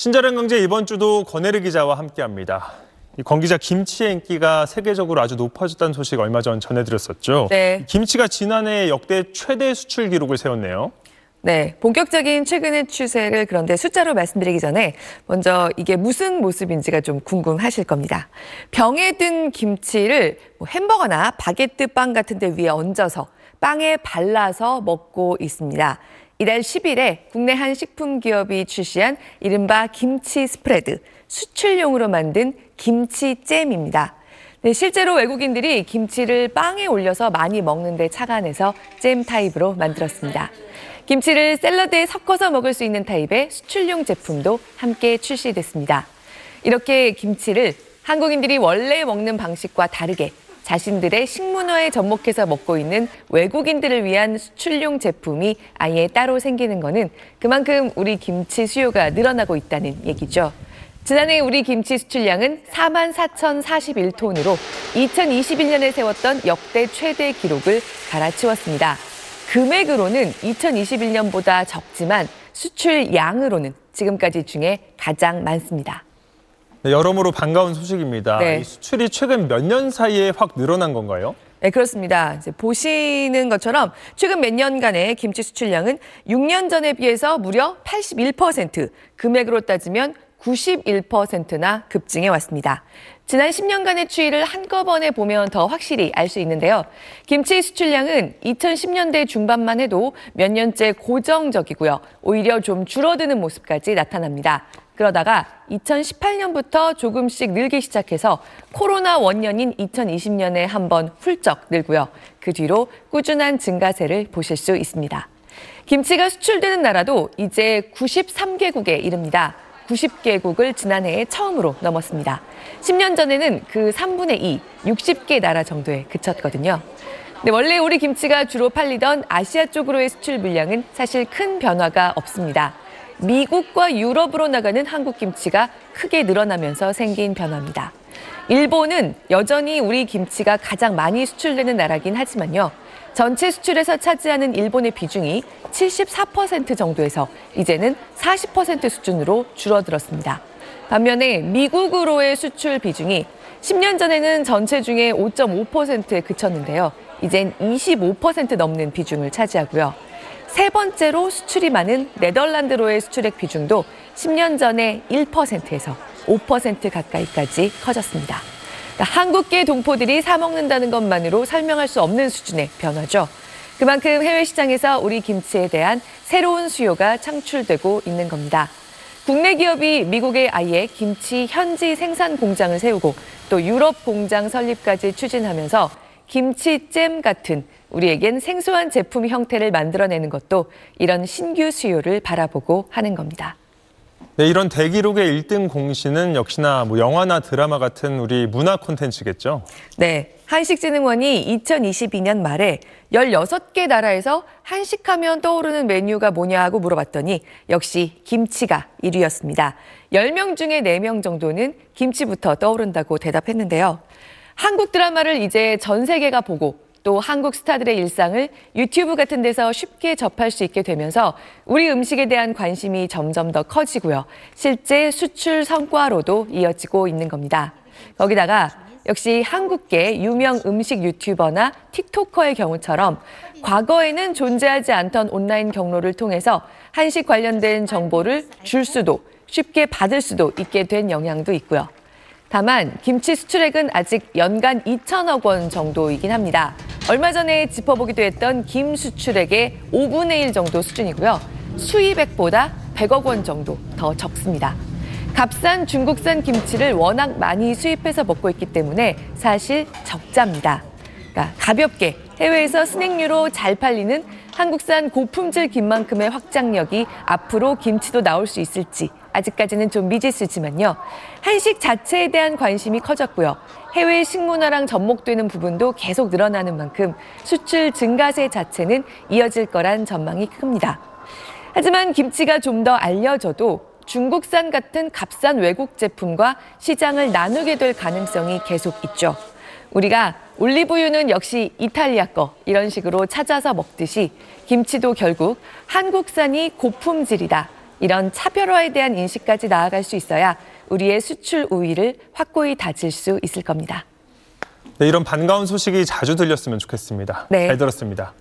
친절한 경제 이번 주도 권혜르 기자와 함께합니다. 권 기자 김치의 인기가 세계적으로 아주 높아졌다는 소식 얼마 전 전해드렸었죠. 네. 김치가 지난해 역대 최대 수출 기록을 세웠네요. 네, 본격적인 최근의 추세를 그런데 숫자로 말씀드리기 전에 먼저 이게 무슨 모습인지가 좀 궁금하실 겁니다. 병에 든 김치를 뭐 햄버거나 바게트 빵 같은 데 위에 얹어서 빵에 발라서 먹고 있습니다. 이달 10일에 국내 한 식품 기업이 출시한 이른바 김치 스프레드, 수출용으로 만든 김치잼입니다. 네, 실제로 외국인들이 김치를 빵에 올려서 많이 먹는데 착안해서 잼 타입으로 만들었습니다. 김치를 샐러드에 섞어서 먹을 수 있는 타입의 수출용 제품도 함께 출시됐습니다. 이렇게 김치를 한국인들이 원래 먹는 방식과 다르게 자신들의 식문화에 접목해서 먹고 있는 외국인들을 위한 수출용 제품이 아예 따로 생기는 것은 그만큼 우리 김치 수요가 늘어나고 있다는 얘기죠. 지난해 우리 김치 수출량은 4만 4,041톤으로 2021년에 세웠던 역대 최대 기록을 갈아치웠습니다. 금액으로는 2021년보다 적지만 수출량으로는 지금까지 중에 가장 많습니다. 네, 여러모로 반가운 소식입니다. 네. 이 수출이 최근 몇 년 사이에 확 늘어난 건가요? 네, 그렇습니다. 이제 보시는 것처럼 최근 몇 년간의 김치 수출량은 6년 전에 비해서 무려 81%, 금액으로 따지면 91%나 급증해 왔습니다. 지난 10년간의 추이를 한꺼번에 보면 더 확실히 알 수 있는데요. 김치 수출량은 2010년대 중반만 해도 몇 년째 고정적이고요. 오히려 좀 줄어드는 모습까지 나타납니다. 그러다가 2018년부터 조금씩 늘기 시작해서 코로나 원년인 2020년에 한 번 훌쩍 늘고요. 그 뒤로 꾸준한 증가세를 보실 수 있습니다. 김치가 수출되는 나라도 이제 93개국에 이릅니다. 90개국을 지난해에 처음으로 넘었습니다. 10년 전에는 그 3분의 2, 60개 나라 정도에 그쳤거든요. 네, 원래 우리 김치가 주로 팔리던 아시아 쪽으로의 수출 물량은 사실 큰 변화가 없습니다. 미국과 유럽으로 나가는 한국 김치가 크게 늘어나면서 생긴 변화입니다. 일본은 여전히 우리 김치가 가장 많이 수출되는 나라긴 하지만요. 전체 수출에서 차지하는 일본의 비중이 74% 정도에서 이제는 40% 수준으로 줄어들었습니다. 반면에 미국으로의 수출 비중이 10년 전에는 전체 중에 5.5%에 그쳤는데요. 이젠 25% 넘는 비중을 차지하고요. 세 번째로 수출이 많은 네덜란드로의 수출액 비중도 10년 전에 1%에서 5% 가까이까지 커졌습니다. 그러니까 한국계 동포들이 사 먹는다는 것만으로 설명할 수 없는 수준의 변화죠. 그만큼 해외 시장에서 우리 김치에 대한 새로운 수요가 창출되고 있는 겁니다. 국내 기업이 미국에 아예 김치 현지 생산 공장을 세우고 또 유럽 공장 설립까지 추진하면서 김치잼 같은 우리에겐 생소한 제품 형태를 만들어내는 것도 이런 신규 수요를 바라보고 하는 겁니다. 네, 이런 대기록의 1등 공신은 역시나 뭐 영화나 드라마 같은 우리 문화 콘텐츠겠죠. 네. 한식진흥원이 2022년 말에 16개 나라에서 한식하면 떠오르는 메뉴가 뭐냐 하고 물어봤더니 역시 김치가 1위였습니다. 10명 중에 4명 정도는 김치부터 떠오른다고 대답했는데요. 한국 드라마를 이제 전 세계가 보고 또 한국 스타들의 일상을 유튜브 같은 데서 쉽게 접할 수 있게 되면서 우리 음식에 대한 관심이 점점 더 커지고요. 실제 수출 성과로도 이어지고 있는 겁니다. 거기다가 역시 한국계 유명 음식 유튜버나 틱토커의 경우처럼 과거에는 존재하지 않던 온라인 경로를 통해서 한식 관련된 정보를 줄 수도 쉽게 받을 수도 있게 된 영향도 있고요. 다만 김치 수출액은 아직 연간 2천억 원 정도이긴 합니다. 얼마 전에 짚어보기도 했던 김 수출액의 5분의 1 정도 수준이고요. 수입액보다 100억 원 정도 더 적습니다. 값싼 중국산 김치를 워낙 많이 수입해서 먹고 있기 때문에 사실 적자입니다. 그러니까 가볍게 해외에서 스낵류로 잘 팔리는 한국산 고품질 김만큼의 확장력이 앞으로 김치도 나올 수 있을지 아직까지는 좀 미지수지만요. 한식 자체에 대한 관심이 커졌고요. 해외 식문화랑 접목되는 부분도 계속 늘어나는 만큼 수출 증가세 자체는 이어질 거란 전망이 큽니다. 하지만 김치가 좀 더 알려져도 중국산 같은 값싼 외국 제품과 시장을 나누게 될 가능성이 계속 있죠. 우리가 올리브유는 역시 이탈리아 거 이런 식으로 찾아서 먹듯이 김치도 결국 한국산이 고품질이다. 이런 차별화에 대한 인식까지 나아갈 수 있어야 우리의 수출 우위를 확고히 다질 수 있을 겁니다. 네, 이런 반가운 소식이 자주 들렸으면 좋겠습니다. 네. 잘 들었습니다.